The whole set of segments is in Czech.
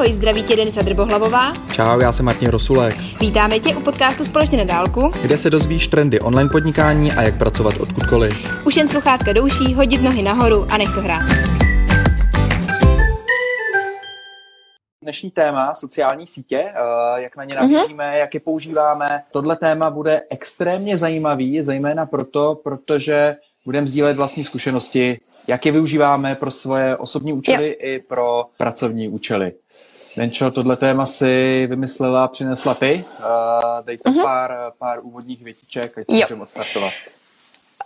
Ahoj, zdraví tě Denisa Drbohlavová. Čau, já jsem Martin Rosulek. Vítáme tě u podcastu Společně na dálku, kde se dozvíš trendy online podnikání a jak pracovat odkudkoliv. Už jen sluchátka douší, hodit nohy nahoru a nech to hrát. Dnešní téma sociální sítě, eh, jak na ně mhm. nahlížíme, mm-hmm. jak je používáme. Tohle téma bude extrémně zajímavý, zejména proto, protože budeme sdílet vlastní zkušenosti, jak je využíváme pro svoje osobní účely jo. i pro pracovní účely. Denčo, tohle téma si vymyslela, přinesla ty. Uh, dej tam mm-hmm. pár, pár úvodních větiček, ať můžeme odstartovat.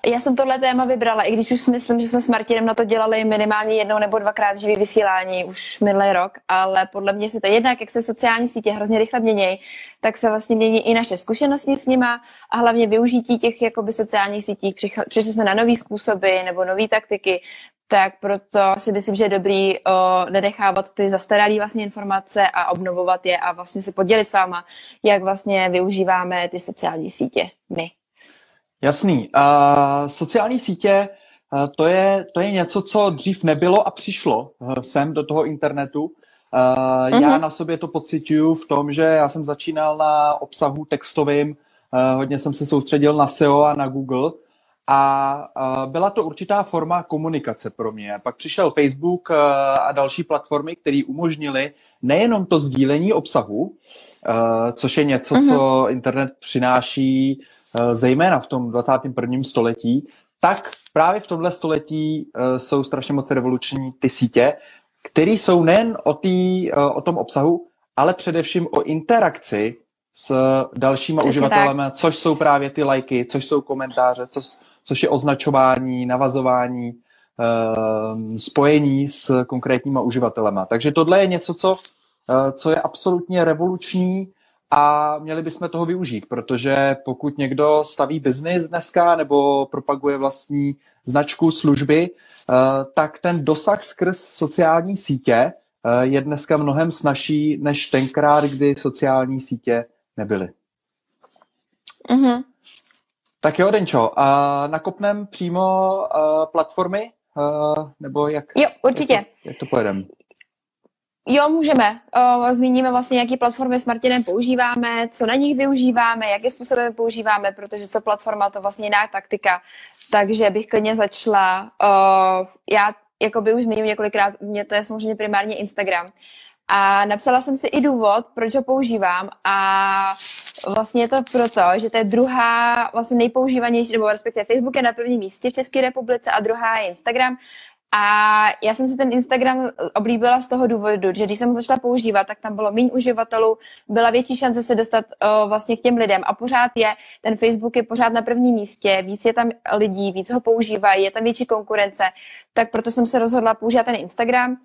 Já jsem tohle téma vybrala, i když už myslím, že jsme s Martinem na to dělali minimálně jednou nebo dvakrát živý vysílání už minulý rok, ale podle mě se to jednak, jak se sociální sítě hrozně rychle mění, tak se vlastně mění i naše zkušenosti s nima a hlavně využití těch jakoby sociálních sítí. Přišli jsme na nové způsoby nebo nové taktiky, tak proto si myslím, že je dobrý o, nenechávat ty zastaralé vlastně informace a obnovovat je a vlastně se podělit s váma, jak vlastně využíváme ty sociální sítě my. Jasný. Uh, sociální sítě uh, to, je, to je něco, co dřív nebylo a přišlo uh, sem do toho internetu. Uh, uh-huh. Já na sobě to pocituju v tom, že já jsem začínal na obsahu textovým, uh, hodně jsem se soustředil na SEO a na Google a uh, byla to určitá forma komunikace pro mě. Pak přišel Facebook uh, a další platformy, které umožnily nejenom to sdílení obsahu, uh, což je něco, uh-huh. co internet přináší zejména v tom 21. století, tak právě v tomhle století eh, jsou strašně moc revoluční ty sítě, které jsou nejen o, tý, eh, o tom obsahu, ale především o interakci s dalšíma Přesně uživatelemi, tak. což jsou právě ty lajky, což jsou komentáře, což, což je označování, navazování, spojení s konkrétníma uživatelema. Takže tohle je něco, co, co je absolutně revoluční a měli bychom toho využít, protože pokud někdo staví biznis dneska nebo propaguje vlastní značku, služby, eh, tak ten dosah skrz sociální sítě eh, je dneska mnohem snažší než tenkrát, kdy sociální sítě nebyly. Mm-hmm. Tak jo, Denčo, a nakopnem přímo uh, platformy, nebo jak? Jo, určitě. Jak to, jak to pojedeme? Jo, můžeme. O, zmíníme vlastně, jaký platformy s Martinem používáme, co na nich využíváme, jakým způsobem používáme, protože co platforma, to vlastně jiná taktika. Takže bych klidně začala. O, já jako by už zmíním několikrát, mě to je samozřejmě primárně Instagram. A napsala jsem si i důvod, proč ho používám a vlastně je to proto, že to je druhá vlastně nejpoužívanější, nebo respektive Facebook je na prvním místě v České republice a druhá je Instagram a já jsem si ten Instagram oblíbila z toho důvodu, že když jsem ho začala používat, tak tam bylo méně uživatelů, byla větší šance se dostat o, vlastně k těm lidem a pořád je, ten Facebook je pořád na prvním místě, víc je tam lidí, víc ho používají, je tam větší konkurence, tak proto jsem se rozhodla používat ten Instagram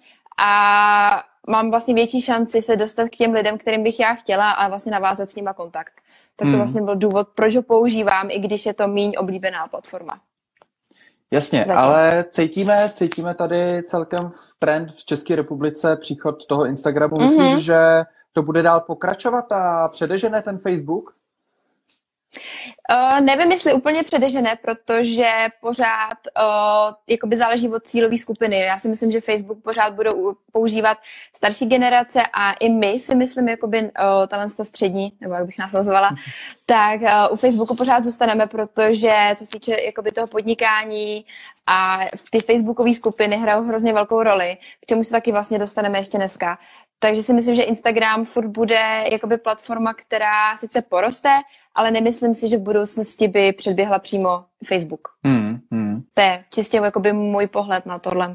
a mám vlastně větší šanci se dostat k těm lidem, kterým bych já chtěla a vlastně navázat s nima kontakt. Tak to hmm. vlastně byl důvod, proč ho používám, i když je to méně oblíbená platforma. Jasně, Zatím. ale cítíme, cítíme tady celkem trend v České republice příchod toho Instagramu. Mm-hmm. Myslíš, že to bude dál pokračovat a předežene ten Facebook? Uh, nevím, jestli úplně předežené, protože pořád uh, jakoby záleží od cílové skupiny. Já si myslím, že Facebook pořád budou používat starší generace a i my si myslím, jakoby uh, tahle střední, nebo jak bych nás nazvala, tak uh, u Facebooku pořád zůstaneme, protože co se týče jakoby toho podnikání a ty Facebookové skupiny hrajou hrozně velkou roli, k čemu se taky vlastně dostaneme ještě dneska. Takže si myslím, že Instagram furt bude jakoby platforma, která sice poroste, ale nemyslím si, že v budoucnosti by předběhla přímo Facebook. Hmm, hmm. To je čistě jakoby můj pohled na tohle.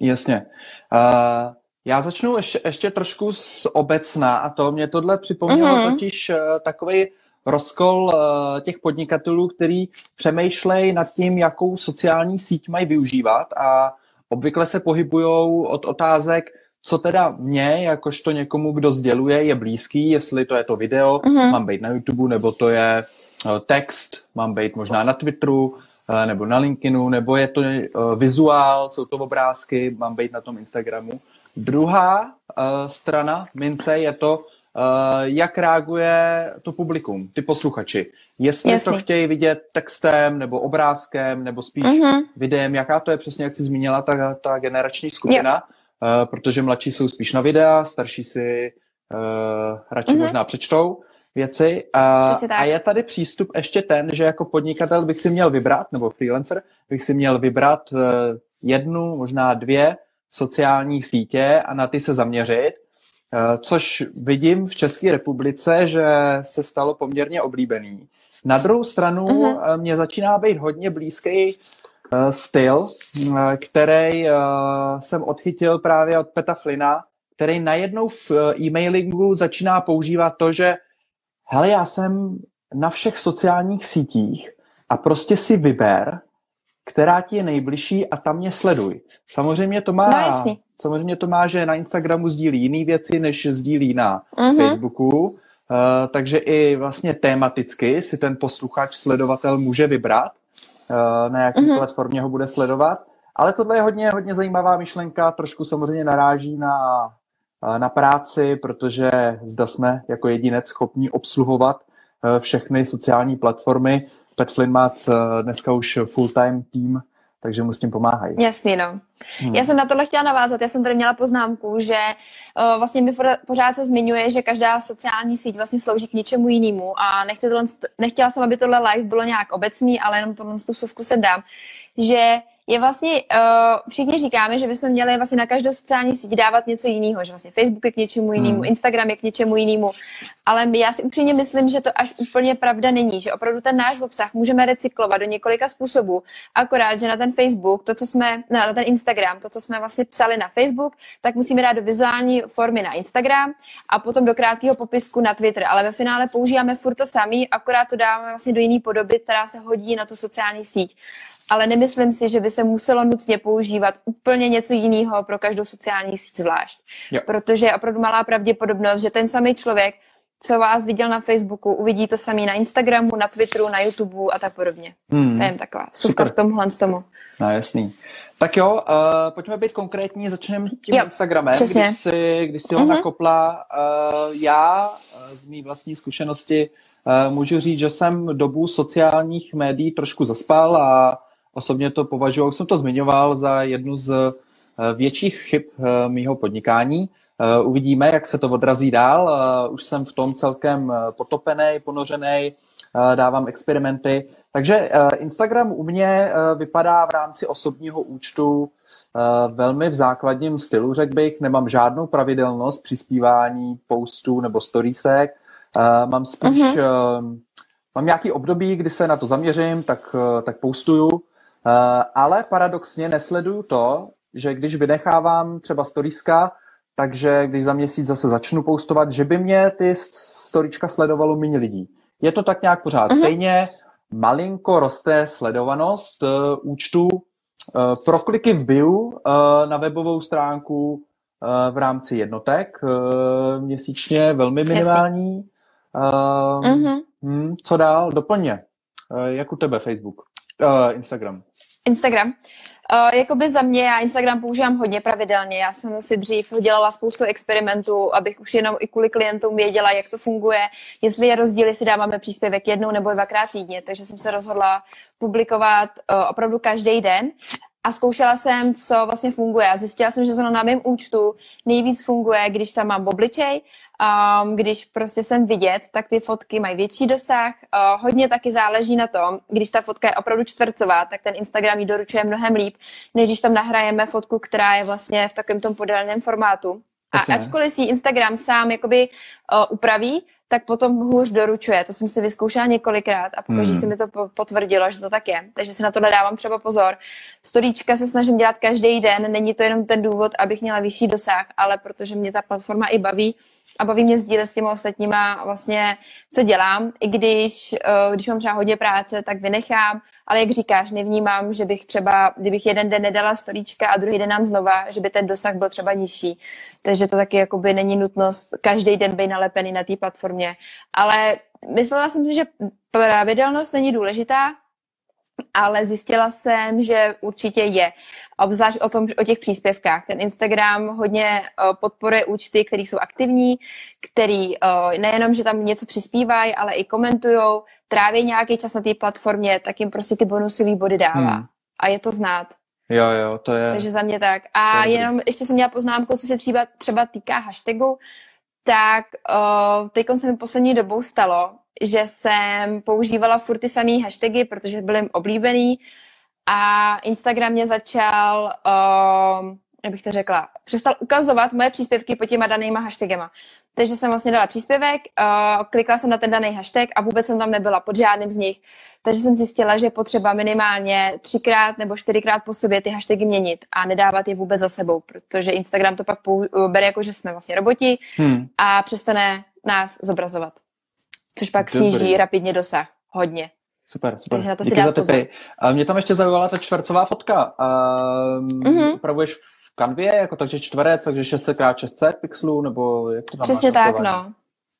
Jasně. Uh, já začnu ještě, ještě trošku z obecna a to mě tohle připomnělo mm-hmm. totiž uh, takový rozkol uh, těch podnikatelů, který přemýšlejí nad tím, jakou sociální síť mají využívat a obvykle se pohybují od otázek, co teda mě, jakožto někomu, kdo sděluje, je blízký, jestli to je to video, mm-hmm. mám být na YouTube, nebo to je text, mám být možná na Twitteru, uh, nebo na LinkedInu, nebo je to uh, vizuál, jsou to obrázky, mám být na tom Instagramu. Druhá uh, strana mince je to, jak reaguje to publikum, ty posluchači. Jestli Jasný. to chtějí vidět textem, nebo obrázkem, nebo spíš mm-hmm. videem, jaká to je přesně, jak jsi zmínila, ta, ta generační skupina. Yep protože mladší jsou spíš na videa, starší si uh, radši mm-hmm. možná přečtou věci. A, a je tady přístup ještě ten, že jako podnikatel bych si měl vybrat, nebo freelancer, bych si měl vybrat uh, jednu, možná dvě sociální sítě a na ty se zaměřit, uh, což vidím v České republice, že se stalo poměrně oblíbený. Na druhou stranu mm-hmm. mě začíná být hodně blízký styl, který jsem odchytil právě od Peta Flina, který najednou v e-mailingu začíná používat to, že hele, já jsem na všech sociálních sítích a prostě si vyber, která ti je nejbližší a tam mě sleduj. Samozřejmě to má, no, samozřejmě to má, že na Instagramu sdílí jiné věci, než sdílí na uh-huh. Facebooku, uh, takže i vlastně tematicky si ten posluchač, sledovatel může vybrat, uh, na jaké uh-huh. platformě ho bude sledovat. Ale tohle je hodně, hodně zajímavá myšlenka, trošku samozřejmě naráží na na práci, protože zda jsme jako jedinec schopni obsluhovat eh, všechny sociální platformy. Pat Flynn má dneska už full-time tým, takže mu s tím pomáhají. Jasný, no. Hmm. Já jsem na tohle chtěla navázat, já jsem tady měla poznámku, že uh, vlastně mi pořád se zmiňuje, že každá sociální síť vlastně slouží k něčemu jinému a nechci tohle, nechtěla jsem, aby tohle live bylo nějak obecný, ale jenom tohle tu suvku se dám, že je vlastně, uh, všichni říkáme, že bychom měli vlastně na každou sociální síť dávat něco jiného, že vlastně Facebook je k něčemu jinému, hmm. Instagram je k něčemu jinému, ale já si upřímně myslím, že to až úplně pravda není, že opravdu ten náš obsah můžeme recyklovat do několika způsobů, akorát, že na ten Facebook, to, co jsme, na, na ten Instagram, to, co jsme vlastně psali na Facebook, tak musíme dát do vizuální formy na Instagram a potom do krátkého popisku na Twitter, ale ve finále používáme furt to samý, akorát to dáváme vlastně do jiné podoby, která se hodí na tu sociální síť ale nemyslím si, že by se muselo nutně používat úplně něco jiného pro každou sociální síť zvlášť. Jo. Protože je opravdu malá pravděpodobnost, že ten samý člověk, co vás viděl na Facebooku, uvidí to samý na Instagramu, na Twitteru, na YouTubeu a tak podobně. Hmm. To je taková super v tomhle z tomu. No jasný. Tak jo, uh, pojďme být konkrétní, začneme tím jo, Instagramem, přesně. když si, když si ho mm-hmm. nakopla. Uh, já uh, z mý vlastní zkušenosti uh, můžu říct, že jsem dobu sociálních médií trošku zaspal a Osobně to považuji, jsem to zmiňoval, za jednu z eh, větších chyb eh, mýho podnikání. Eh, uvidíme, jak se to odrazí dál. Už jsem v tom celkem potopený, ponořený, dávám experimenty. Takže Instagram u mě vypadá v rámci osobního účtu velmi v základním stylu, řekl bych. Nemám žádnou pravidelnost přispívání postů nebo storiesek. Mám spíš, uh-huh. mám nějaký období, kdy se na to zaměřím, tak, tak postuju. Eh, ale paradoxně nesleduju to, že když vynechávám třeba storiska, takže když za měsíc zase začnu postovat, že by mě ty storička sledovalo méně lidí. Je to tak nějak pořád. Uh-huh. Stejně malinko roste sledovanost uh, účtu uh, pro kliky v bio uh, na webovou stránku uh, v rámci jednotek uh, měsíčně, velmi minimální. Uh, uh-huh. hmm, co dál? Doplně. Uh, jak u tebe Facebook? Uh, Instagram. Instagram. Uh, jakoby za mě, já Instagram používám hodně pravidelně. Já jsem si dřív dělala spoustu experimentů, abych už jenom i kvůli klientům věděla, jak to funguje, jestli je rozdíl, jestli dáváme příspěvek jednou nebo dvakrát týdně. Takže jsem se rozhodla publikovat uh, opravdu každý den a zkoušela jsem, co vlastně funguje. A zjistila jsem, že zrovna na mém účtu nejvíc funguje, když tam mám obličej, um, když prostě jsem vidět, tak ty fotky mají větší dosah. Uh, hodně taky záleží na tom, když ta fotka je opravdu čtvrcová, tak ten Instagram ji doručuje mnohem líp, než když tam nahrajeme fotku, která je vlastně v takovém tom podélném formátu. A ačkoliv si Instagram sám jakoby uh, upraví, tak potom hůř doručuje. To jsem si vyzkoušela několikrát a pokaždé hmm. si mi to potvrdilo, že to tak je. Takže si na to dávám třeba pozor. Storíčka se snažím dělat každý den. Není to jenom ten důvod, abych měla vyšší dosah, ale protože mě ta platforma i baví a baví mě sdílet s těmi ostatníma vlastně, co dělám. I když, eh, když mám třeba hodně práce, tak vynechám, ale jak říkáš, nevnímám, že bych třeba, kdybych jeden den nedala storíčka a druhý den nám znova, že by ten dosah byl třeba nižší. Takže to taky jakoby není nutnost každý den být nalepený na té platformě. Ale myslela jsem si, že pravidelnost není důležitá, ale zjistila jsem, že určitě je. Obzvlášť o, tom, o těch příspěvkách. Ten Instagram hodně uh, podporuje účty, které jsou aktivní, který uh, nejenom, že tam něco přispívají, ale i komentují, tráví nějaký čas na té platformě, tak jim prostě ty bonusové body dává. Hmm. A je to znát. Jo, jo, to je... Takže za mě tak. A jenom ještě jsem měla poznámku, co se třeba, třeba týká hashtagu, tak uh, teď se mi poslední dobou stalo, že jsem používala furt ty samé hashtagy, protože byly oblíbený a Instagram mě začal uh, jak bych to řekla, přestal ukazovat moje příspěvky pod těma danýma hashtagama. Takže jsem vlastně dala příspěvek, uh, klikla jsem na ten daný hashtag a vůbec jsem tam nebyla pod žádným z nich. Takže jsem zjistila, že je potřeba minimálně třikrát nebo čtyřikrát po sobě ty hashtagy měnit a nedávat je vůbec za sebou, protože Instagram to pak pou- bere jako, že jsme vlastně roboti hmm. a přestane nás zobrazovat. Což pak Dobrý. sníží rapidně dosah. Hodně. Super, super. Takže na to Díky si za tipy. Mě tam ještě zaujala ta čtvercová fotka. Um, mm-hmm. Upravuješ kanvě, jako takže čtverec, takže 600 x 600 pixelů, nebo jak to tam Přesně tak, no.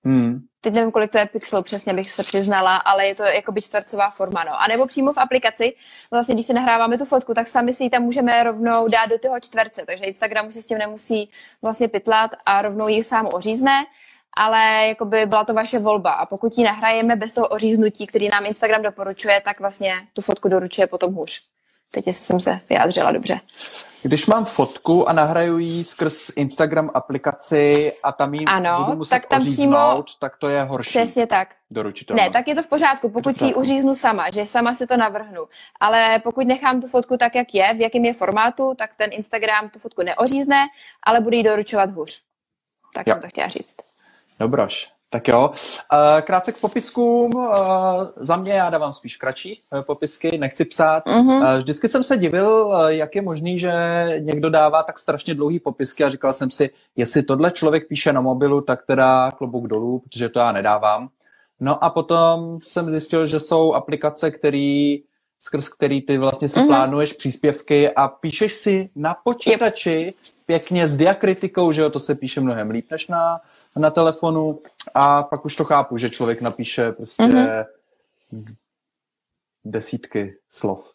Hmm. Teď nevím, kolik to je pixelů, přesně bych se přiznala, ale je to jako by čtvercová forma, no. A nebo přímo v aplikaci, vlastně když si nahráváme tu fotku, tak sami si ji tam můžeme rovnou dát do toho čtverce, takže Instagram si s tím nemusí vlastně pytlat a rovnou ji sám ořízne, ale jako by byla to vaše volba. A pokud ji nahrajeme bez toho oříznutí, který nám Instagram doporučuje, tak vlastně tu fotku doručuje potom hůř. Teď jsem se vyjádřila dobře. Když mám fotku a nahraju ji skrz Instagram aplikaci a tam ji ano, budu muset tak tam přímo, tak to je horší. Přesně tak. Doručitelno. Ne, tak je to v pořádku, pokud si ji uříznu sama, že sama si to navrhnu. Ale pokud nechám tu fotku tak, jak je, v jakém je formátu, tak ten Instagram tu fotku neořízne, ale bude ji doručovat hůř. Tak jo. jsem to chtěla říct. Dobroš. Tak jo. Krátce k popiskům. Za mě já dávám spíš kratší e, popisky, nechci psát. Mm-hmm. Vždycky jsem se divil, jak je možný, že někdo dává tak strašně dlouhý popisky a říkal jsem si, jestli tohle člověk píše na mobilu, tak teda klobouk dolů, protože to já nedávám. No a potom jsem zjistil, že jsou aplikace, který, skrz který ty vlastně si mm-hmm. plánuješ příspěvky a píšeš si na počítači yep. pěkně s diakritikou, že jo, to se píše mnohem líp než na na telefonu a pak už to chápu, že člověk napíše prostě mm-hmm. desítky slov.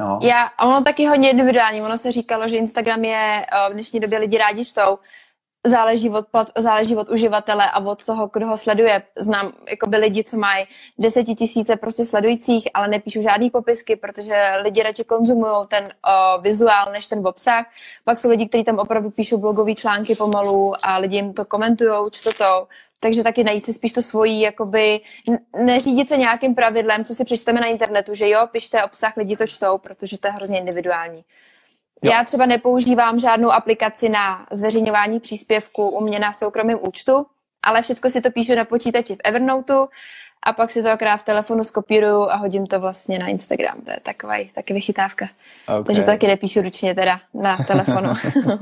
No. Já, ono taky hodně individuální. Ono se říkalo, že Instagram je v dnešní době lidi rádi čtou, záleží od, plat, záleží od uživatele a od toho, kdo ho sleduje. Znám by lidi, co mají desetitisíce prostě sledujících, ale nepíšou žádný popisky, protože lidi radši konzumují ten o, vizuál než ten obsah. Pak jsou lidi, kteří tam opravdu píšou blogové články pomalu a lidi jim to komentují, čtou to. Takže taky najít si spíš to svojí, jakoby neřídit se nějakým pravidlem, co si přečteme na internetu, že jo, pište obsah, lidi to čtou, protože to je hrozně individuální. Jo. Já třeba nepoužívám žádnou aplikaci na zveřejňování příspěvku u mě na soukromém účtu, ale všechno si to píšu na počítači v Evernoteu a pak si to akorát v telefonu skopíruju a hodím to vlastně na Instagram. To je taková taky vychytávka. Okay. Takže to taky nepíšu ručně teda na telefonu.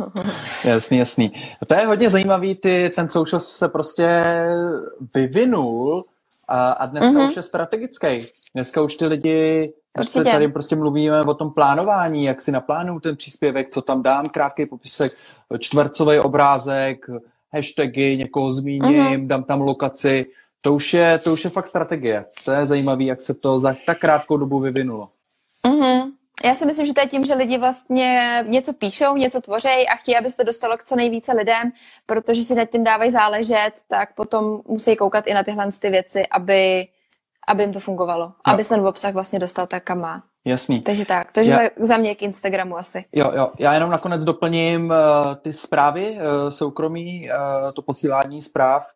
jasný, jasný. To je hodně zajímavý, ty, ten social se prostě vyvinul a, a dneska mm-hmm. už je strategický. Dneska už ty lidi Určitě. Tady prostě mluvíme o tom plánování, jak si naplánuju ten příspěvek, co tam dám, krátký popisek, čtvercový obrázek, hashtagy, někoho zmíním, mm-hmm. dám tam lokaci. To už, je, to už je fakt strategie. To je zajímavé, jak se to za tak krátkou dobu vyvinulo. Mm-hmm. Já si myslím, že to je tím, že lidi vlastně něco píšou, něco tvořejí a chtějí, aby se to dostalo k co nejvíce lidem, protože si nad tím dávají záležet, tak potom musí koukat i na tyhle ty věci, aby aby jim to fungovalo. Jo. Aby se ten obsah vlastně dostal tak, kam má. Jasný. Takže tak, takže já... za mě k Instagramu asi. Jo, jo, já jenom nakonec doplním uh, ty zprávy uh, soukromí, uh, to posílání zpráv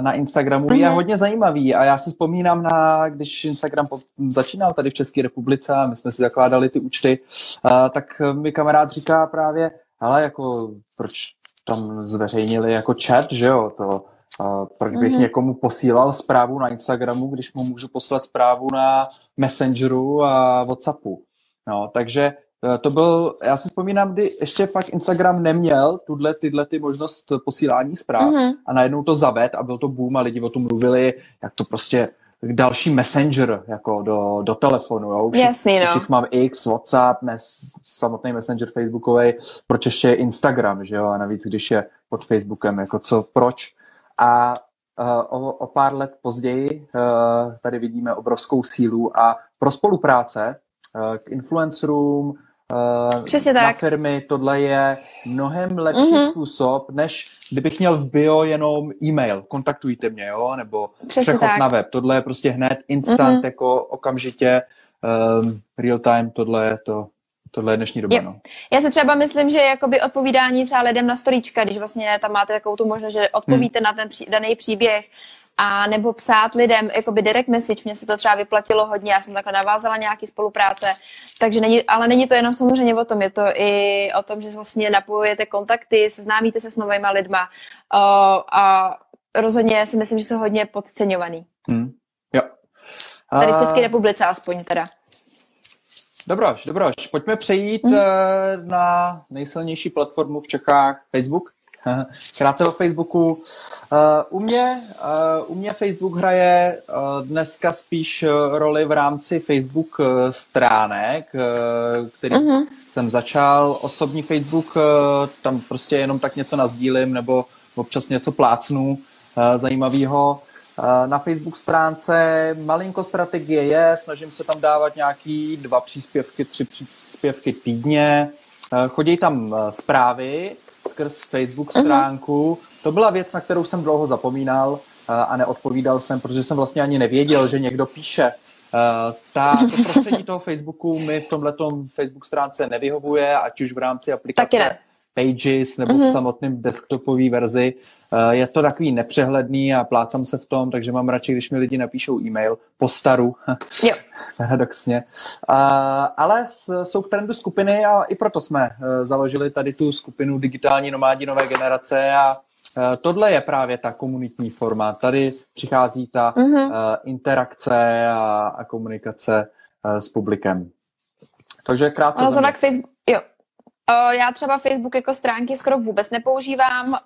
na Instagramu mm-hmm. je mhm. hodně zajímavý a já si vzpomínám na, když Instagram po, začínal tady v České republice a my jsme si zakládali ty účty, uh, tak mi kamarád říká právě, ale jako proč tam zveřejnili jako chat, že jo, to proč bych mm-hmm. někomu posílal zprávu na Instagramu, když mu můžu poslat zprávu na Messengeru a Whatsappu. No, takže eh, to byl, já si vzpomínám, kdy ještě fakt Instagram neměl tuhle, tyhle ty možnost posílání zpráv mm-hmm. a najednou to zaved a byl to boom a lidi o tom mluvili, jak to prostě další messenger jako do, do telefonu. Jo? Už, Jasný, no. Už mám X, WhatsApp, mes, samotný messenger Facebookový, proč ještě je Instagram, že jo? A navíc, když je pod Facebookem, jako co, proč? A uh, o, o pár let později uh, tady vidíme obrovskou sílu a pro spolupráce uh, k influencerům, Přesně na tak. firmy, tohle je mnohem lepší mm-hmm. způsob, než kdybych měl v bio jenom e-mail, kontaktujte mě, jo, nebo Přesně přechod tak. na web. Tohle je prostě hned instant, mm-hmm. jako okamžitě, um, real time, tohle je to Tohle je dnešní doba, je. no. Já si třeba myslím, že jakoby odpovídání třeba lidem na storíčka, když vlastně tam máte takovou tu možnost, že odpovíte hmm. na ten pří, daný příběh, a nebo psát lidem jakoby direct message, mně se to třeba vyplatilo hodně, já jsem takhle navázala nějaký spolupráce, takže není, ale není to jenom samozřejmě o tom, je to i o tom, že vlastně napojujete kontakty, seznámíte se s novými lidma o, a rozhodně si myslím, že jsou hodně podceňovaný. Hmm. Jo. A... Tady v České republice aspoň teda. Dobroš, dobroš. Pojďme přejít hmm. na nejsilnější platformu v Čechách, Facebook. Krátce o Facebooku. Eh, u mě, eh, u mě Facebook hraje dneska spíš roli v rámci Facebook stránek, který uh-huh. jsem začal. Osobní Facebook, tam prostě jenom tak něco nazdílím nebo občas něco plácnu zajímavého. Na Facebook stránce malinko strategie je, snažím se tam dávat nějaký dva příspěvky, tři příspěvky týdně. Chodí tam zprávy, skrz Facebook mhm. stránku. Uh-huh. To byla věc, na kterou jsem dlouho zapomínal eh, a neodpovídal jsem, protože jsem vlastně ani nevěděl, že někdo píše. Ta, to prostředí toho Facebooku mi v tomhle Facebook stránce nevyhovuje, ať už v rámci aplikace Pages nebo uh-huh. v mhm. samotném desktopové verzi. Uh, je to takový nepřehledný a plácám se v tom, takže mám radši, když mi lidi napíšou e-mail po staru. Jo. Paradoxně. Ale jsou v trendu skupiny a i proto jsme uh, založili tady tu skupinu digitální nomádi nové generace a uh, tohle je právě ta komunitní forma. Tady přichází ta uh, interakce a, a komunikace s publikem. Takže krátce. No, Facebook, jo, já třeba Facebook jako stránky skoro vůbec nepoužívám.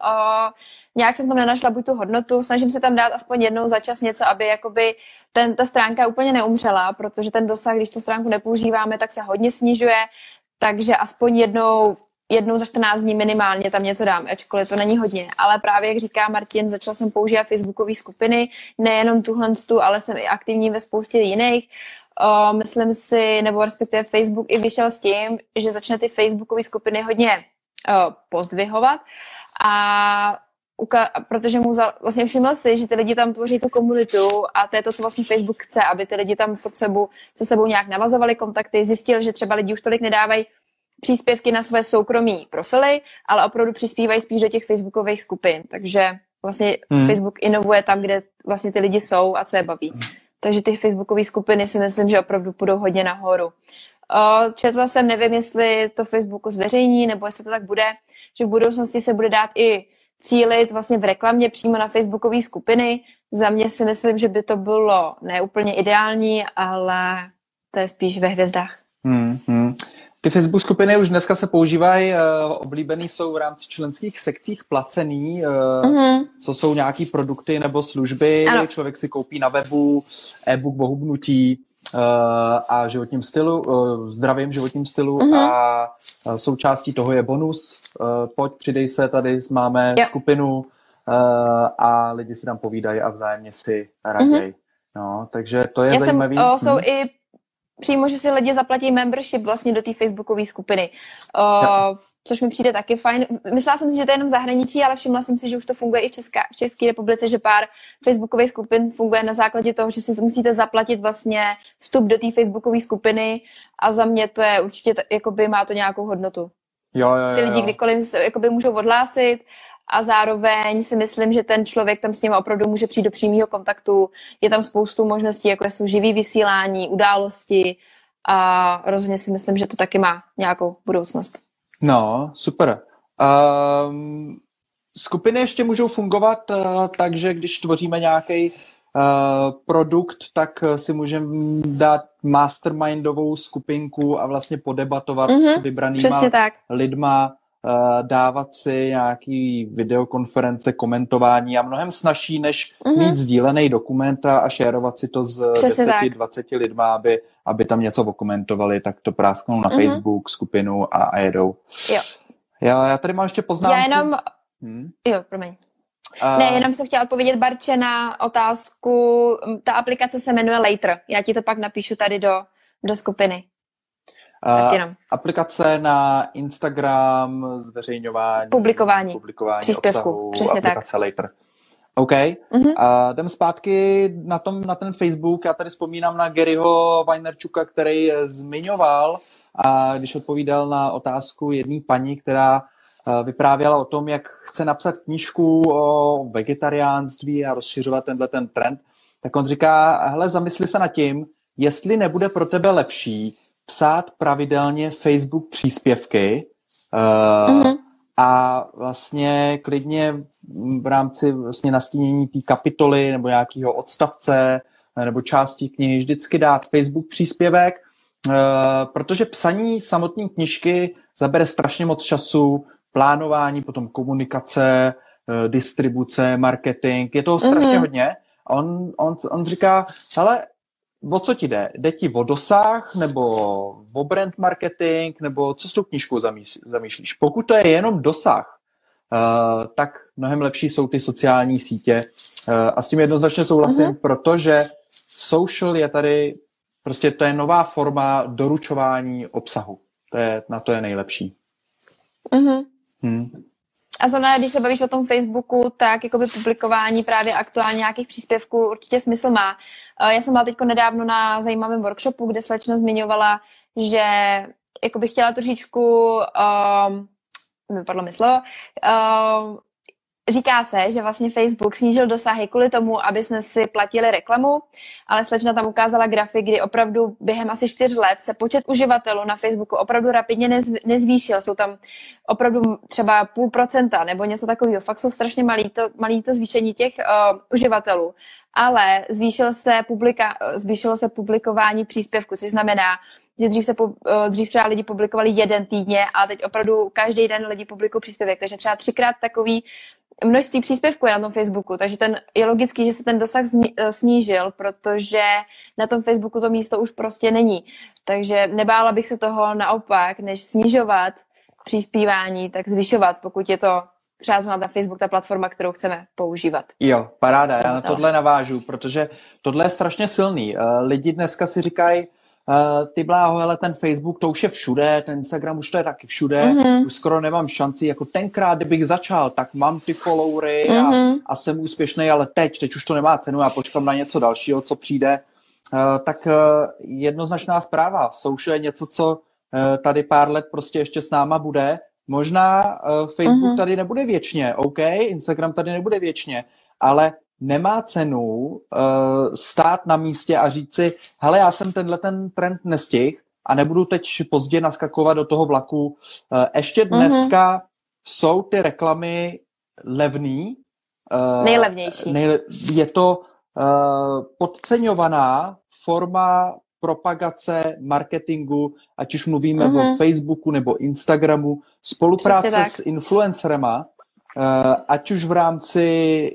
Nějak jsem tam nenašla buď tu hodnotu, snažím se tam dát aspoň jednou za čas něco, aby jakoby ten, ta stránka úplně neumřela, protože ten dosah, když tu stránku nepoužíváme, tak se hodně snižuje, takže aspoň jednou jednou za 14 dní minimálně tam něco dám, ačkoliv to není hodně. Ale právě, jak říká Martin, začala jsem používat facebookové skupiny, nejenom tuhle, ale jsem i aktivní ve spoustě jiných. O, myslím si, nebo respektive Facebook i vyšel s tím, že začne ty facebookové skupiny hodně o, pozdvihovat a uka- protože mu za, vlastně všiml si, že ty lidi tam tvoří tu komunitu a to je to, co vlastně Facebook chce, aby ty lidi tam furt sebou, se sebou nějak navazovali kontakty, zjistil, že třeba lidi už tolik nedávají příspěvky na své soukromí profily, ale opravdu přispívají spíš do těch facebookových skupin. Takže vlastně hmm. Facebook inovuje tam, kde vlastně ty lidi jsou a co je baví. Hmm. Takže ty facebookové skupiny si myslím, že opravdu půjdou hodně nahoru. Četla jsem, nevím, jestli to Facebooku zveřejní, nebo jestli to tak bude, že v budoucnosti se bude dát i cílit vlastně v reklamě přímo na facebookové skupiny. Za mě si myslím, že by to bylo neúplně ideální, ale to je spíš ve hvězdách. Hmm, hmm. Ty Facebook skupiny už dneska se používají, uh, oblíbený jsou v rámci členských sekcích placený, uh, mm-hmm. co jsou nějaký produkty nebo služby, ano. člověk si koupí na webu e-book o hubnutí uh, a životním stylu, uh, zdravým životním stylu mm-hmm. a uh, součástí toho je bonus. Uh, pojď, přidej se, tady máme jo. skupinu uh, a lidi si tam povídají a vzájemně si raději. Mm-hmm. No, takže to je Já zajímavý. Jsem, o, jsou hmm. i přímo, že si lidi zaplatí membership vlastně do té facebookové skupiny. Uh, což mi přijde taky fajn. Myslela jsem si, že to je jenom v zahraničí, ale všimla jsem si, že už to funguje i v, Česká, v České republice, že pár facebookových skupin funguje na základě toho, že si musíte zaplatit vlastně vstup do té facebookové skupiny a za mě to je určitě, jakoby má to nějakou hodnotu. Jo, jo, jo, Ty lidi kdykoliv se, jakoby můžou odhlásit a zároveň si myslím, že ten člověk tam s ním opravdu může přijít do přímého kontaktu. Je tam spoustu možností, jako jsou živý vysílání, události a rozhodně si myslím, že to taky má nějakou budoucnost. No, super. Um, skupiny ještě můžou fungovat uh, tak, že když tvoříme nějaký uh, produkt, tak si můžeme dát mastermindovou skupinku a vlastně podebatovat mm-hmm, s vybranýma lidma dávat si nějaký videokonference, komentování a mnohem snažší, než mm-hmm. mít sdílený dokument a, a šérovat si to s 10-20 lidma, aby, aby tam něco okomentovali, tak to prásknou na mm-hmm. Facebook, skupinu a, a jedou. Jo. Já, já tady mám ještě poznámku. Já jenom... Hmm? Jo, promiň. Uh... Ne, jenom jsem chtěla odpovědět Barče na otázku. Ta aplikace se jmenuje Later. Já ti to pak napíšu tady do, do skupiny. Tak jenom. Aplikace na Instagram, zveřejňování, publikování, publikování příspěvku, obsahu, přesně aplikace tak. Later. OK. Mm-hmm. A jdem zpátky na, tom, na ten Facebook. Já tady vzpomínám na Garyho Weinerčuka, který zmiňoval a když odpovídal na otázku jedné paní, která vyprávěla o tom, jak chce napsat knížku o vegetariánství a rozšiřovat tenhle ten trend, tak on říká, hele, zamysli se nad tím, jestli nebude pro tebe lepší psát pravidelně Facebook příspěvky uh, mm-hmm. a vlastně klidně v rámci vlastně nastínění té kapitoly nebo nějakého odstavce nebo části knihy vždycky dát Facebook příspěvek, uh, protože psaní samotné knižky zabere strašně moc času, plánování, potom komunikace, distribuce, marketing, je toho strašně mm-hmm. hodně. A on, on, on říká, hele, o co ti jde? Jde ti o dosah, nebo o brand marketing, nebo co s tou knížkou zamýšlíš? Pokud to je jenom dosah, uh, tak mnohem lepší jsou ty sociální sítě. Uh, a s tím jednoznačně souhlasím, uh-huh. protože social je tady, prostě to je nová forma doručování obsahu. To je, na to je nejlepší. Uh-huh. Hmm. A znamená, když se bavíš o tom Facebooku, tak jakoby publikování právě aktuálně nějakých příspěvků určitě smysl má. Eh, já jsem byla teď nedávno na zajímavém workshopu, kde slečna zmiňovala, že jakoby chtěla trošičku, um, mi slovo, um, Říká se, že vlastně Facebook snížil dosahy kvůli tomu, aby jsme si platili reklamu, ale slečna tam ukázala grafy, kdy opravdu během asi čtyř let se počet uživatelů na Facebooku opravdu rapidně nezvýšil. Jsou tam opravdu třeba půl procenta nebo něco takového. Fakt jsou strašně malý to, malý to zvýšení těch uh, uživatelů. Ale zvýšil se publika, zvýšilo se publikování příspěvku, což znamená, že dřív, se, eh, dřív třeba lidi publikovali jeden týdně a teď opravdu každý den lidi publikují příspěvek, takže třeba třikrát takový množství příspěvků je na tom Facebooku, takže ten, je logický, že se ten dosah eh, snížil, protože na tom Facebooku to místo už prostě není. Takže nebála bych se toho naopak, než snižovat přispívání, tak zvyšovat, pokud je to třeba znamená Facebook ta platforma, kterou chceme používat. Jo, paráda, já na tohle navážu, protože tohle je strašně silný. Eh, lidi dneska si říkají, Uh, ty bláho, ale ten Facebook, to už je všude, ten Instagram už to je taky všude, mm-hmm. už skoro nemám šanci, jako tenkrát, kdybych začal, tak mám ty followery mm-hmm. a, mhm. a jsem úspěšný, ale teď, teď už to nemá cenu, já počkám na něco dalšího, co přijde, uh, tak uh, jednoznačná zpráva, social je něco, co uh, tady pár let prostě ještě s náma bude, možná uh, Facebook mm-hmm. tady nebude věčně, OK, Instagram tady nebude věčně, ale nemá cenu uh, stát na místě a říct si, hele, já jsem tenhle ten trend nestihl a nebudu teď pozdě naskakovat do toho vlaku. Uh, ještě mhm. dneska mm-hmm. jsou ty reklamy levný. Uh, Nejlevnější. Nejle- je to uh, podceňovaná forma propagace, marketingu, ať už mluvíme mm-hmm. o mhm. Facebooku nebo Instagramu, spolupráce s influencerema, ať už v rámci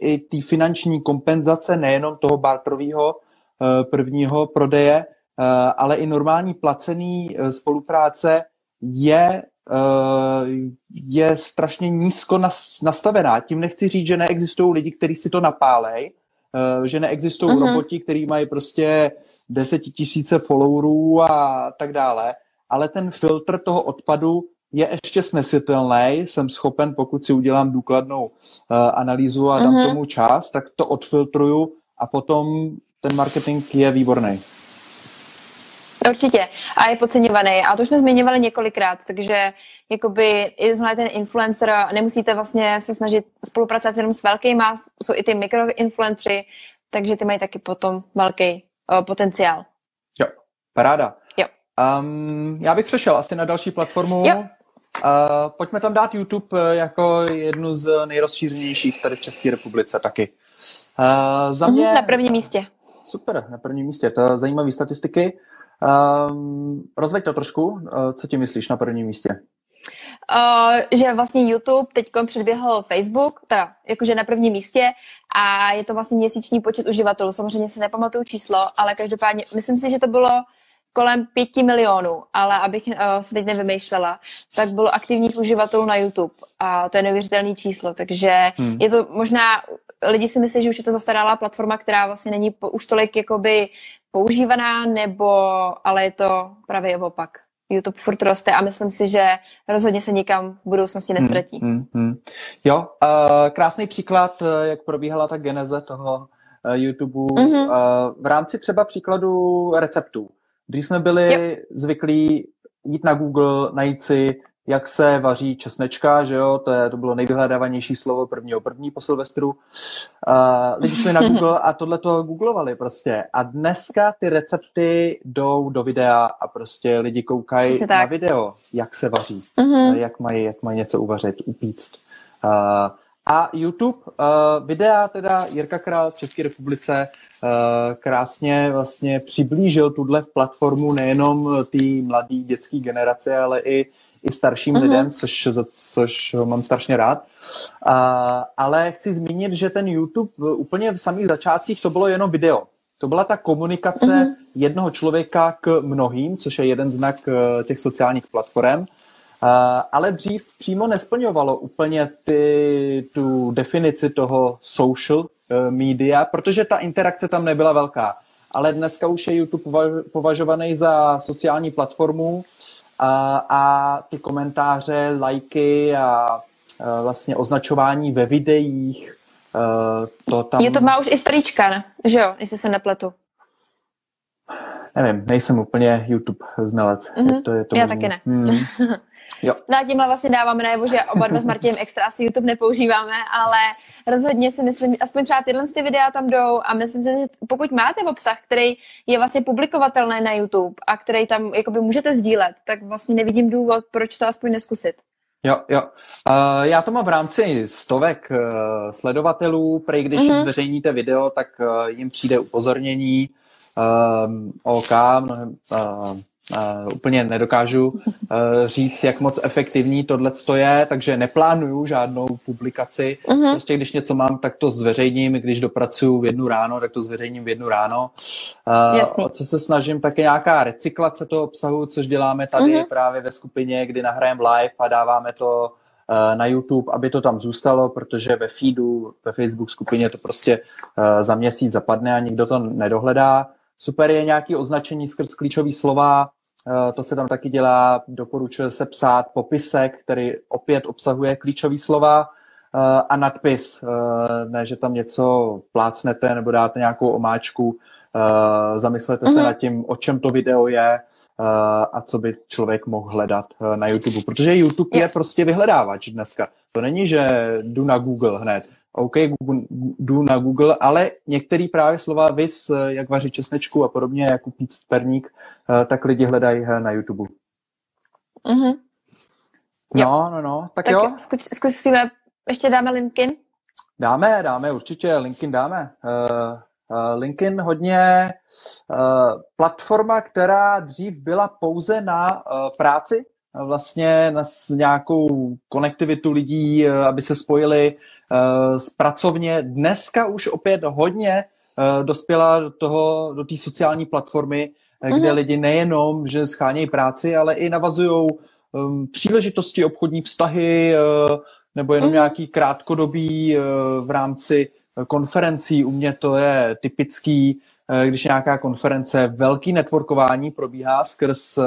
i té finanční kompenzace, nejenom toho barterového eh, prvního prodeje, eh, ale i normální placený spolupráce je, je strašně nízko nastavená. Tím nechci říct, že neexistují lidi, kteří si to napálej, že neexistují uh-huh. roboti, kteří mají prostě desetitisíce followerů a tak dále, ale ten filtr toho odpadu je ještě snesitelný, jsem schopen, pokud si udělám důkladnou uh, analýzu a dám mm-hmm. tomu čas, tak to odfiltruju a potom ten marketing je výborný. Určitě. A je podceňovaný. A to už jsme zmiňovali několikrát, takže jakoby znamená ten influencer, nemusíte vlastně se snažit spolupracovat jenom s velkýma, jsou i ty mikroinfluencery, takže ty mají taky potom velký uh, potenciál. Jo, paráda. Jo. Um, já bych přešel asi na další platformu. Jo. Uh, pojďme tam dát YouTube eh, jako jednu z nejrozšířenějších tady v České republice taky. Uh, za mě... Na prvním místě. Super, na prvním místě. To zajímavé statistiky. Um, rozveď to trošku. Uh, co ti myslíš na prvním místě? Uh, že vlastně YouTube teď předběhl Facebook, teda jakože na prvním místě a je to vlastně měsíční počet uživatelů. Samozřejmě si nepamatuju číslo, ale každopádně myslím si, že to bylo kolem pěti milionů, ale abych uh, se teď nevymýšlela, tak bylo aktivních uživatelů na YouTube a to je neuvěřitelné číslo, takže hmm. je to možná, lidi si myslí, že už je to zastaralá platforma, která vlastně není po, už tolik jakoby používaná, nebo, ale je to právě opak. YouTube furt roste a myslím si, že rozhodně se nikam v budoucnosti hmm, nestratí. Hmm, hmm, hmm. Jo, uh, krásný příklad, eh, jak probíhala ta geneze toho uh, YouTube mm-hmm. uh, v rámci třeba příkladu receptů. Dřív jsme byli yep. zvyklí jít na Google, najít si jak se vaří česnečka, že jo, to, je, to bylo nejvyhledávanější slovo prvního první po Silvestru. Uh, lidi šli na Google a tohle to googlovali prostě. A dneska ty recepty jdou do videa a prostě lidi koukají na video, jak se vaří, uh-huh. jak, mají, jak mají něco uvařit, upíct. Uh, a YouTube, uh, videa teda Jirka Král v České republice uh, krásně vlastně přiblížil tuhle platformu nejenom té mladé dětské generace, ale i i starším uh-huh. lidem, což, což ho mám strašně rád. A, ale chci zmínit, že ten YouTube úplně v samých začátcích to bylo jenom video. To byla ta komunikace uh-huh. jednoho člověka k mnohým, což je jeden znak eh, těch sociálních platform. Uh, ale dřív přímo nesplňovalo úplně ty, tu definici toho social uh, media, protože ta interakce tam nebyla velká. Ale dneska už je YouTube považovaný za sociální platformu, a, a ty komentáře, lajky a, vlastně označování ve videích, to tam... YouTube má už i storíčka, ne? že jo, jestli se nepletu. Nevím, nejsem úplně YouTube znalec. Mm-hmm. Je to, je to Já možný. taky ne. Mm. Jo. No a tímhle vlastně dáváme najevo, že oba dva s Martinem extra asi YouTube nepoužíváme, ale rozhodně si myslím, aspoň třeba tyhle ty videa tam jdou a myslím si, že pokud máte obsah, který je vlastně publikovatelný na YouTube a který tam jakoby můžete sdílet, tak vlastně nevidím důvod, proč to aspoň neskusit. Jo, jo. Uh, já to mám v rámci stovek uh, sledovatelů, prej když uh-huh. zveřejníte video, tak uh, jim přijde upozornění, uh, OK, mnohem, uh, Uh, úplně nedokážu uh, říct, jak moc efektivní tohle je, takže neplánuju žádnou publikaci. Uh-huh. Prostě když něco mám, tak to zveřejním, když dopracuju v jednu ráno, tak to zveřejním v jednu ráno. Uh, o co se snažím, tak je nějaká recyklace toho obsahu, což děláme tady uh-huh. právě ve skupině, kdy nahrajeme live a dáváme to na YouTube, aby to tam zůstalo, protože ve feedu, ve Facebook skupině to prostě za měsíc zapadne a nikdo to nedohledá. Super je nějaké označení skrz klíčové slova, Eh, to se tam taky dělá, doporučuje se psát popisek, který opět obsahuje klíčové slova eh, a nadpis. Eh, ne, že tam něco plácnete nebo dáte nějakou omáčku, zamyslete mm-hmm. se mhm. nad tím, o čem to video je a co by člověk mohl hledat na YouTube. Protože YouTube je, je prostě vyhledávač dneska. To není, že jdu na Google hned. OK, jdu na Google, ale některé právě slova vys, jak vařit česnečku a podobně, jako pít perník, eh, tak lidi hledají eh, na YouTube. Mm-hmm. No, jo. no, no, tak, tak jo. Zkuč, zkusíme, ještě dáme LinkedIn? Dáme, dáme, určitě, LinkedIn dáme. Uh, uh, LinkedIn hodně uh, platforma, která dřív byla pouze na uh, práci, vlastně na nějakou konektivitu lidí, aby se spojili uh, pracovně. Dneska už opět hodně uh, dospěla do toho, do té sociální platformy, kde lidi nejenom, že schánějí práci, ale i navazují um, příležitosti, obchodní vztahy, uh, nebo jenom uh-huh. nějaký krátkodobý uh, v rámci konferencí. U mě to je typický, když nějaká konference, velký networkování probíhá skrz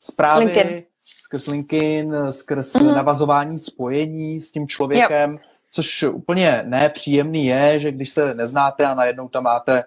zprávy, LinkedIn. Skrz LinkedIn, skrz uh-huh. navazování spojení s tím člověkem. Yep což úplně nepříjemný je, že když se neznáte a najednou tam máte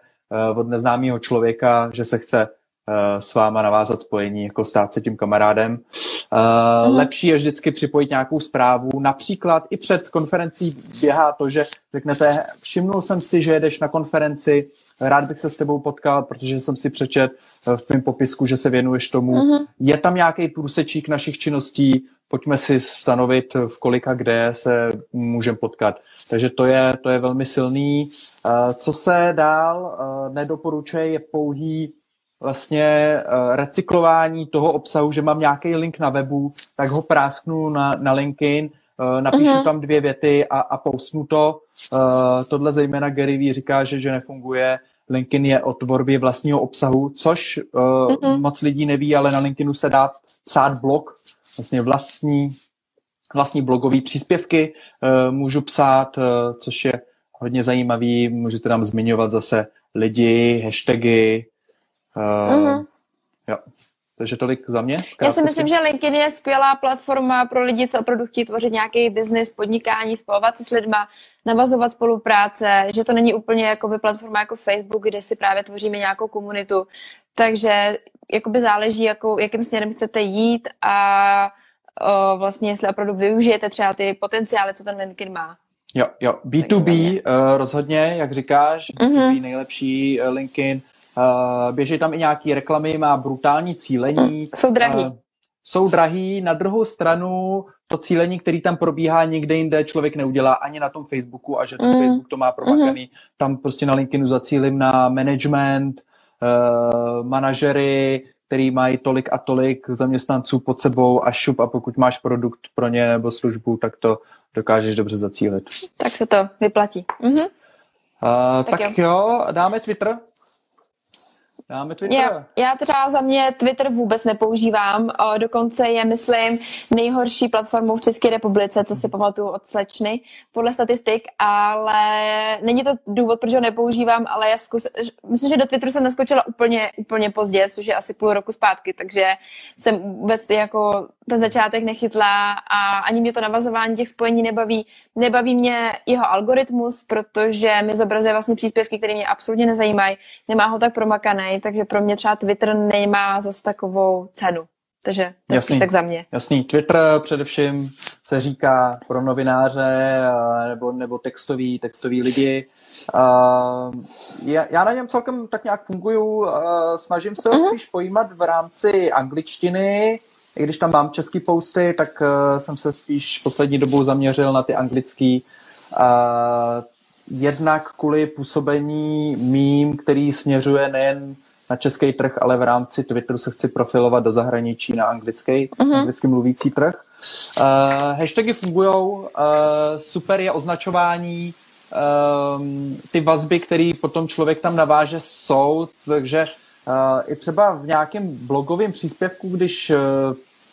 uh, od neznámého člověka, že se chce uh, s váma navázat spojení, jako stát se tím kamarádem. Uh, mm. Lepší je vždycky připojit nějakou zprávu. Například i před konferencí běhá to, že řeknete, všimnul jsem si, že jedeš na konferenci, rád bych se s tebou potkal, protože jsem si přečet v tvém popisku, že se věnuješ tomu. Mm-hmm. Je tam nějaký průsečík našich činností, pojďme si stanovit, v kolika kde se můžeme potkat. Takže to je, to je velmi silný. Co se dál nedoporučuje, je pouhý vlastně recyklování toho obsahu, že mám nějaký link na webu, tak ho prásknu na, na LinkedIn, napíšu uh-huh. tam dvě věty a, a postnu to. Tohle zejména Gary Vee říká, že, že nefunguje. LinkedIn je o tvorbě vlastního obsahu, což uh, uh-huh. moc lidí neví, ale na LinkedInu se dá psát blog, vlastně vlastní, vlastní blogové příspěvky uh, můžu psát, uh, což je hodně zajímavý. Můžete tam zmiňovat zase lidi, hashtagy. Uh, uh-huh. Jo. Takže tolik za mě. Já si myslím, že LinkedIn je skvělá platforma pro lidi, co opravdu chtějí tvořit nějaký biznis, podnikání, spojovat se s lidma, navazovat spolupráce, že to není úplně jakoby platforma jako Facebook, kde si právě tvoříme nějakou komunitu. Takže jakoby záleží, jakou, jakým směrem chcete jít a o, vlastně jestli opravdu využijete třeba ty potenciály, co ten LinkedIn má. Jo, jo. B2B uh, rozhodně, jak říkáš, B2B mm-hmm. nejlepší uh, LinkedIn. Uh, běží tam i nějaký reklamy, má brutální cílení. Jsou drahý. Uh, jsou drahý, na druhou stranu to cílení, který tam probíhá někde jinde, člověk neudělá ani na tom Facebooku a že ten mm. Facebook to má promakaný. Mm. Tam prostě na LinkedInu zacílim na management, uh, manažery, který mají tolik a tolik zaměstnanců pod sebou a šup a pokud máš produkt pro ně nebo službu, tak to dokážeš dobře zacílit. Tak se to vyplatí. Mhm. Uh, tak, tak jo. jo, dáme Twitter. Dáme Twitter. Já, já třeba za mě Twitter vůbec nepoužívám, o, dokonce je, myslím, nejhorší platformou v České republice, co si pamatuju od slečny, podle statistik, ale není to důvod, proč ho nepoužívám, ale já zkus, myslím, že do Twitteru jsem naskočila úplně, úplně pozdě, což je asi půl roku zpátky, takže jsem vůbec jako ten začátek nechytla a ani mě to navazování těch spojení nebaví. Nebaví mě jeho algoritmus, protože mi zobrazuje vlastně příspěvky, které mě absolutně nezajímají, nemá ho tak promakaný, takže pro mě třeba Twitter nemá zase takovou cenu. Takže to jasný, tak za mě. Jasný. Twitter především se říká pro novináře nebo, nebo textový, textový lidi. já, já na něm celkem tak nějak funguju. Snažím se ho uh-huh. spíš pojímat v rámci angličtiny, i když tam mám český posty, tak uh, jsem se spíš poslední dobou zaměřil na ty anglický. Uh, jednak kvůli působení mým, který směřuje nejen na český trh, ale v rámci Twitteru se chci profilovat do zahraničí na anglický, uh-huh. anglicky mluvící trh. Uh, hashtagy fungují, uh, super je označování, um, ty vazby, které potom člověk tam naváže, jsou, takže Uh, I třeba v nějakém blogovém příspěvku, když uh,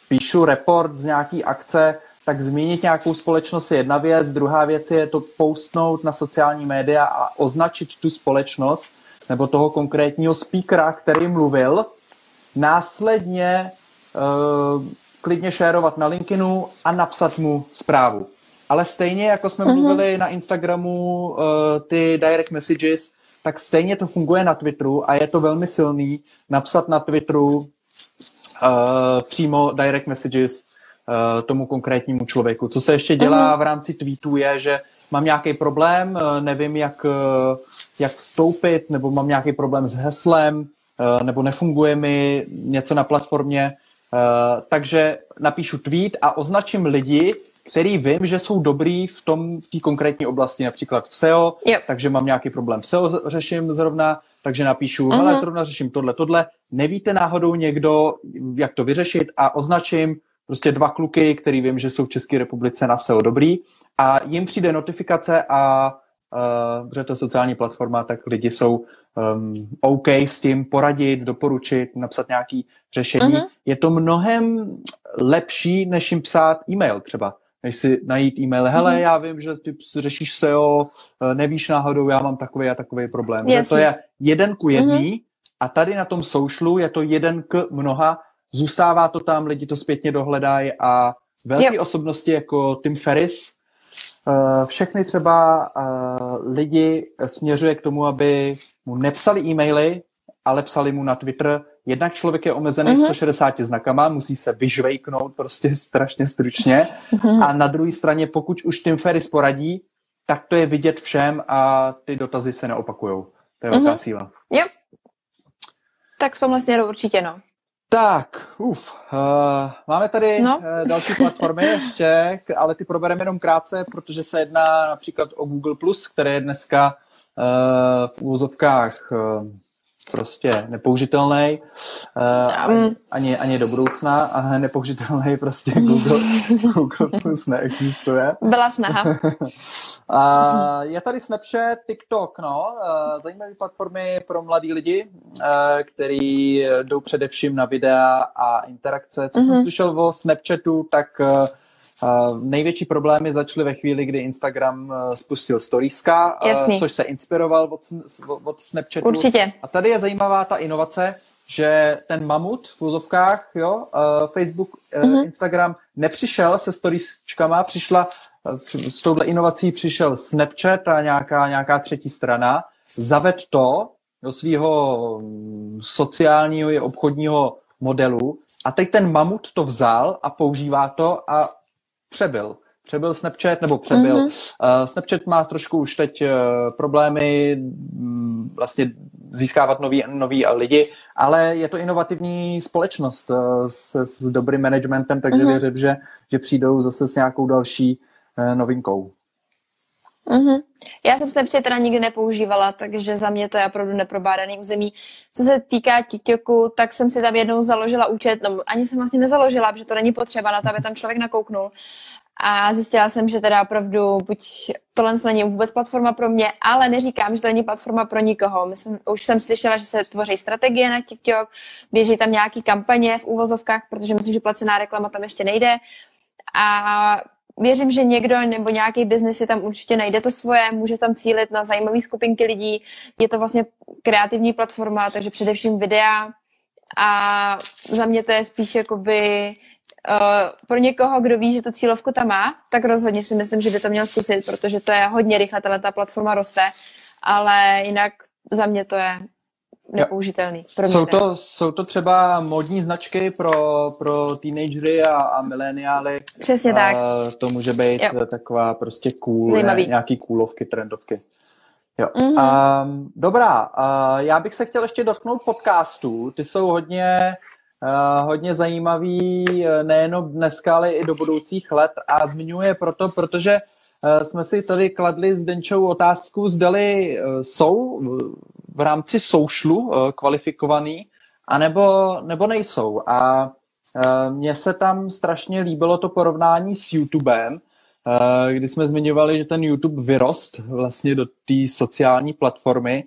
píšu report z nějaký akce, tak zmínit nějakou společnost je jedna věc, druhá věc je to postnout na sociální média a označit tu společnost nebo toho konkrétního speakera, který mluvil, následně uh, klidně šérovat na LinkedInu a napsat mu zprávu. Ale stejně, jako jsme mm-hmm. mluvili na Instagramu, uh, ty direct messages, tak stejně to funguje na Twitteru a je to velmi silný napsat na Twitteru uh, přímo direct messages uh, tomu konkrétnímu člověku. Co se ještě dělá uh-huh. v rámci tweetů je, že mám nějaký problém, uh, nevím, jak, uh, jak vstoupit, nebo mám nějaký problém s heslem, uh, nebo nefunguje mi něco na platformě, takže napíšu tweet a označím lidi, který vím, že jsou dobrý v tom, v té konkrétní oblasti, například v SEO, yep. takže mám nějaký problém v SEO řeším zrovna, takže napíšu, uh-huh. ale zrovna řeším tohle, tohle, nevíte náhodou někdo, jak to vyřešit a označím prostě dva kluky, který vím, že jsou v České republice na SEO dobrý a jim přijde notifikace a uh, protože to je sociální platforma, tak lidi jsou um, OK s tím poradit, doporučit, napsat nějaký řešení. Uh-huh. Je to mnohem lepší, než jim psát e-mail třeba než si najít e-mail. Hele, mm-hmm. já vím, že ty řešíš SEO, eh, nevíš náhodou, já mám takový a takový problém. Že to je jeden ku jedný mm-hmm. a tady na tom socialu je to jeden k mnoha, zůstává to tam, lidi to zpětně dohledají a velké osobnosti jako Tim Ferris, eh, všechny třeba eh, lidi směřuje k tomu, aby mu nepsali e-maily, ale psali mu na Twitter, jednak člověk je omezený mm-hmm. 160 znakama, musí se vyžvejknout prostě strašně stručně mm-hmm. a na druhé straně, pokud už Tim Ferris poradí, tak to je vidět všem a ty dotazy se neopakujou. To je velká mm-hmm. síla. Jo. Tak v tomhle směru určitě no. Tak, uf, uh, máme tady no. uh, další platformy ještě, ale ty probereme jenom krátce, protože se jedná například o Google+, které je dneska uh, v úvozovkách uh, prostě nepoužitelný uh, um. ani, ani do budoucna a nepoužitelný prostě Google, Google Plus neexistuje. Byla snaha. a je tady Snapchat, TikTok, no, uh, zajímavé platformy pro mladý lidi, uh, který jdou především na videa a interakce. Co uh-huh. jsem mhm. slyšel o Snapchatu, tak uh, Uh, největší problémy začaly ve chvíli, kdy Instagram uh, spustil storieska, uh, což se inspiroval od, od Snapchatu. Určitě. A tady je zajímavá ta inovace, že ten mamut v úzovkách, jo, uh, Facebook, mm-hmm. Instagram nepřišel se storičkama, přišla s touhle inovací přišel Snapchat a nějaká, nějaká třetí strana, zaved to do svého mm, sociálního i obchodního modelu a teď ten mamut to vzal a používá to a přebyl přebyl Snapchat, nebo přebyl. Mm-hmm. Uh, Snapchat má trošku už teď uh, problémy um, vlastně získávat nový, nový lidi, ale je to inovativní společnost uh, s, s dobrým managementem, takže mm-hmm. věřím, že, že přijdou zase s nějakou další uh, novinkou. Mm-hmm. Já jsem Snapchat teda nikdy nepoužívala, takže za mě to je opravdu neprobádaný území. Co se týká TikToku, tak jsem si tam jednou založila účet, no ani jsem vlastně nezaložila, protože to není potřeba na to, aby tam člověk nakouknul. A zjistila jsem, že teda opravdu buď tohle není vůbec platforma pro mě, ale neříkám, že to není platforma pro nikoho. Myslím, už jsem slyšela, že se tvoří strategie na TikTok, běží tam nějaký kampaně v úvozovkách, protože myslím, že placená reklama tam ještě nejde. A věřím, že někdo nebo nějaký biznis si tam určitě najde to svoje, může tam cílit na zajímavé skupinky lidí. Je to vlastně kreativní platforma, takže především videa. A za mě to je spíš jakoby Uh, pro někoho, kdo ví, že tu cílovku tam má, tak rozhodně si myslím, že by to měl zkusit, protože to je hodně rychle, ta platforma roste, ale jinak za mě to je nepoužitelný. Pro jsou, to, jsou to třeba modní značky pro, pro teenagery a, a mileniály. Přesně tak. Uh, to může být jo. taková prostě cool, Zajímavý. Ne, nějaký coolovky, trendovky. Jo. Mm-hmm. Um, dobrá, uh, já bych se chtěl ještě dotknout podcastů. Ty jsou hodně Uh, hodně zajímavý eh, nejenom dneska, ale i do budoucích let a zmiňuje proto, protože uh, jsme si tady kladli s Denčou otázku, zdali uh, jsou v rámci soušlu kvalifikovaný, anebo, nebo nejsou. A mně se tam strašně líbilo to porovnání s YouTubem, kdy jsme zmiňovali, že ten YouTube vyrost vlastně do té sociální platformy,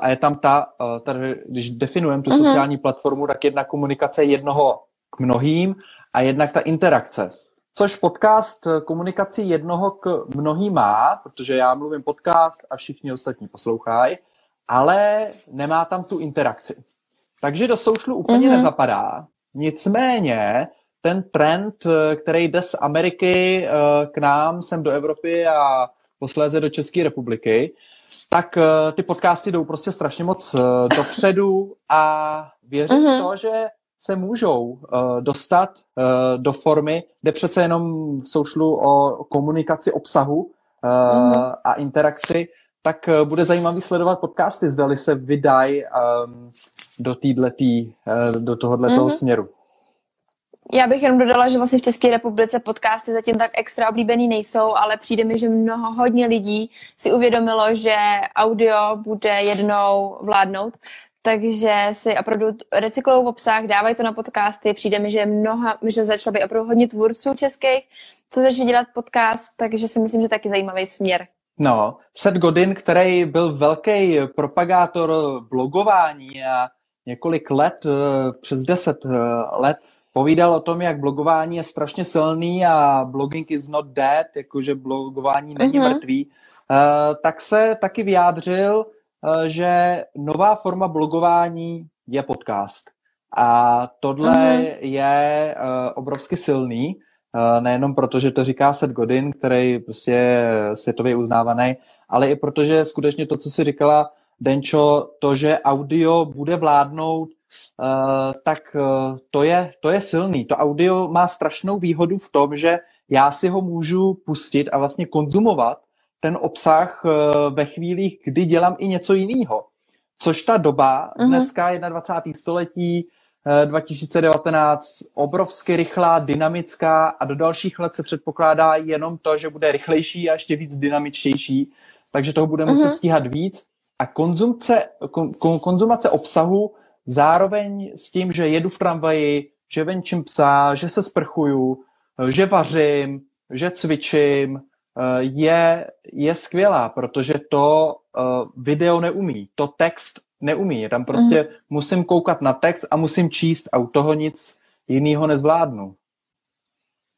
a je tam ta, tady, když definujeme tu uh-huh. sociální platformu, tak jedna komunikace jednoho k mnohým a jednak ta interakce. Což podcast komunikaci jednoho k mnohým má, protože já mluvím podcast a všichni ostatní poslouchají, ale nemá tam tu interakci. Takže do socialu úplně uh-huh. nezapadá. Nicméně ten trend, který jde z Ameriky k nám, sem do Evropy a posléze do České republiky, tak uh, ty podcasty jdou prostě strašně moc dopředu a věřím mm-hmm. to, že se můžou dostat do formy, kde přece jenom v socialu o komunikaci obsahu mm-hmm. a interakci, tak uh, bude zajímavý sledovat podcasty, zdali se vydají um, do, týhletý, uh, do tohohle mm-hmm. směru. Já bych jenom dodala, že vlastně v České republice podcasty zatím tak extra oblíbený nejsou, ale přijde mi, že mnoho hodně lidí si uvědomilo, že audio bude jednou vládnout, takže si opravdu recyklují v obsah, dávají to na podcasty. Přijde mi, že mnoha, že začalo být opravdu hodně tvůrců českých, co začne dělat podcast, takže si myslím, že taky zajímavý směr. No, Seth Godin, který byl velký propagátor blogování a několik let, eh, přes deset eh, let, povídal o tom, jak blogování je strašně silný a blogging is not dead, jakože blogování není uh-huh. mrtvý, uh, tak se taky vyjádřil, že nová forma blogování je podcast. A tohle uh-huh. je obrovsky silný, nejenom proto, že to říká Seth Godin, který prostě je světově uznávaný, ale i protože skutečně to, co si říkala, Denčo, to, že audio bude vládnout Uh, tak uh, to, je, to je silný. To audio má strašnou výhodu v tom, že já si ho můžu pustit a vlastně konzumovat ten obsah ve chvílích, kdy dělám i něco jiného. Což ta doba, uh-huh. dneska 21. století, 2019, obrovsky rychlá, dynamická a do dalších let se předpokládá jenom to, že bude rychlejší a ještě víc dynamičtější, takže toho bude muset uh-huh. stíhat víc. A konzumce, kon, konzumace obsahu zároveň s tím, že jedu v tramvaji, že venčím psa, že se sprchuju, že vařím, že cvičím, eh, je, je skvělá, protože to eh, video neumí, to text neumí. Tam prostě mm. musím koukat na text a musím číst a u toho nic jiného nezvládnu.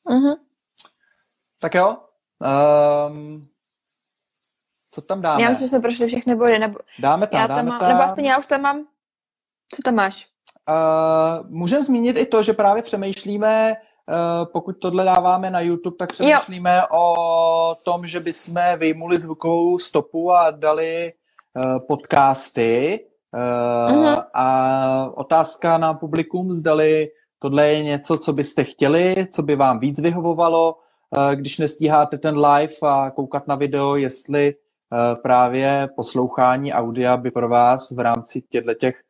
Mm-hmm. Tak jo. Um, co tam dáme? Já myslím, že jsme prošli všechny body. Nebo... Dáme tam, já dáme tam, mám, tam. Nebo aspoň já už tam mám co tam máš? uh, můžeme zmínit i to, že právě přemýšlíme, uh, pokud tohle dáváme na YouTube, tak přemýšlíme jo. o tom, že bychom vyjmuli zvukovou stopu a dali uh, podcasty. Uh, uh-huh. A otázka na publikum, zdali tohle je něco, co byste chtěli, co by vám víc vyhovovalo, uh, když nestíháte ten live a koukat na video, jestli uh, právě poslouchání audia by pro vás v rámci těchto těch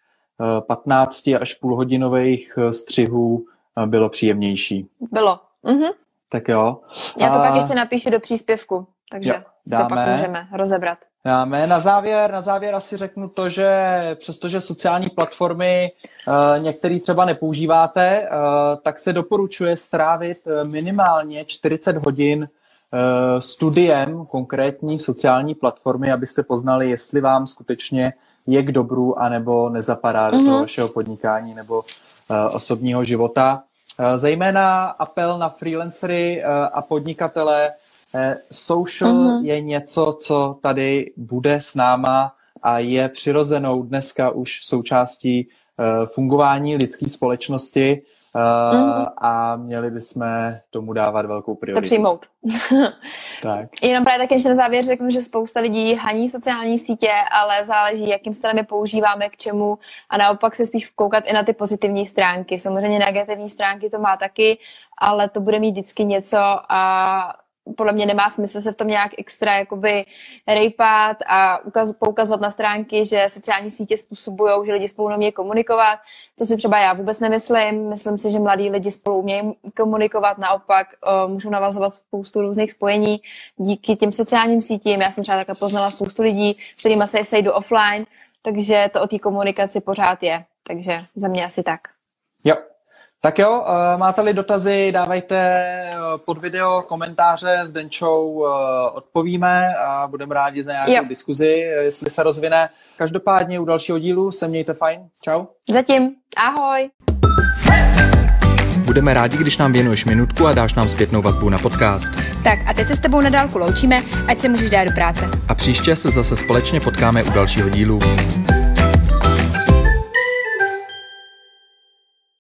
15 až půlhodinových střihů bylo příjemnější. Bylo. Mhm. Tak jo. Já to a... pak ještě napíšu do příspěvku, takže jo, dáme. to pak můžeme rozebrat. Na závěr, na závěr asi řeknu to, že přestože sociální platformy uh, některý třeba nepoužíváte, uh, tak se doporučuje strávit minimálně 40 hodin studiem konkrétní sociální platformy, abyste poznali, jestli vám skutečně je k dobru, anebo nezapadá do toho mhm. vašeho podnikání nebo osobního života. Zejména apel na freelancery a podnikatele. Uh, social mm-hmm. je něco, co tady bude s náma a je přirozenou dneska už součástí uh, fungování lidské společnosti mm. a měli bychom tomu dávat velkou prioritu. To přijmout. tak. Jenom právě taky ještě na závěr řeknu, že spousta lidí haní sociální sítě, ale záleží, jakým stylem je používáme, k čemu a naopak se spíš koukat i na ty pozitivní stránky. Samozřejmě negativní stránky to má taky, ale to bude mít vždycky něco a podle mě nemá smysl se v tom nějak extra jakoby rejpat a ukaz, poukazat na stránky, že sociální sítě způsobují, že lidi spolu nemějí komunikovat. To si třeba já vůbec nemyslím. Myslím si, že mladí lidi spolu umějí komunikovat, naopak uh, můžou navazovat spoustu různých spojení díky těm sociálním sítím. Já jsem třeba takhle poznala spoustu lidí, kterými se sejdu offline, takže to o té komunikaci pořád je. Takže za mě asi tak. Jo, tak jo, eh, máte-li dotazy, dávejte eh, pod video komentáře, s Denčou eh, odpovíme a budeme rádi za nějakou jo. diskuzi, jestli se rozvine. Každopádně u dalšího dílu se mějte fajn. Čau. Zatím. Ahoj. Budeme rádi, když nám věnuješ minutku a dáš nám zpětnou vazbu na podcast. Tak a teď se s tebou na dálku loučíme, ať se můžeš dát do práce. A příště se zase společně potkáme u dalšího dílu.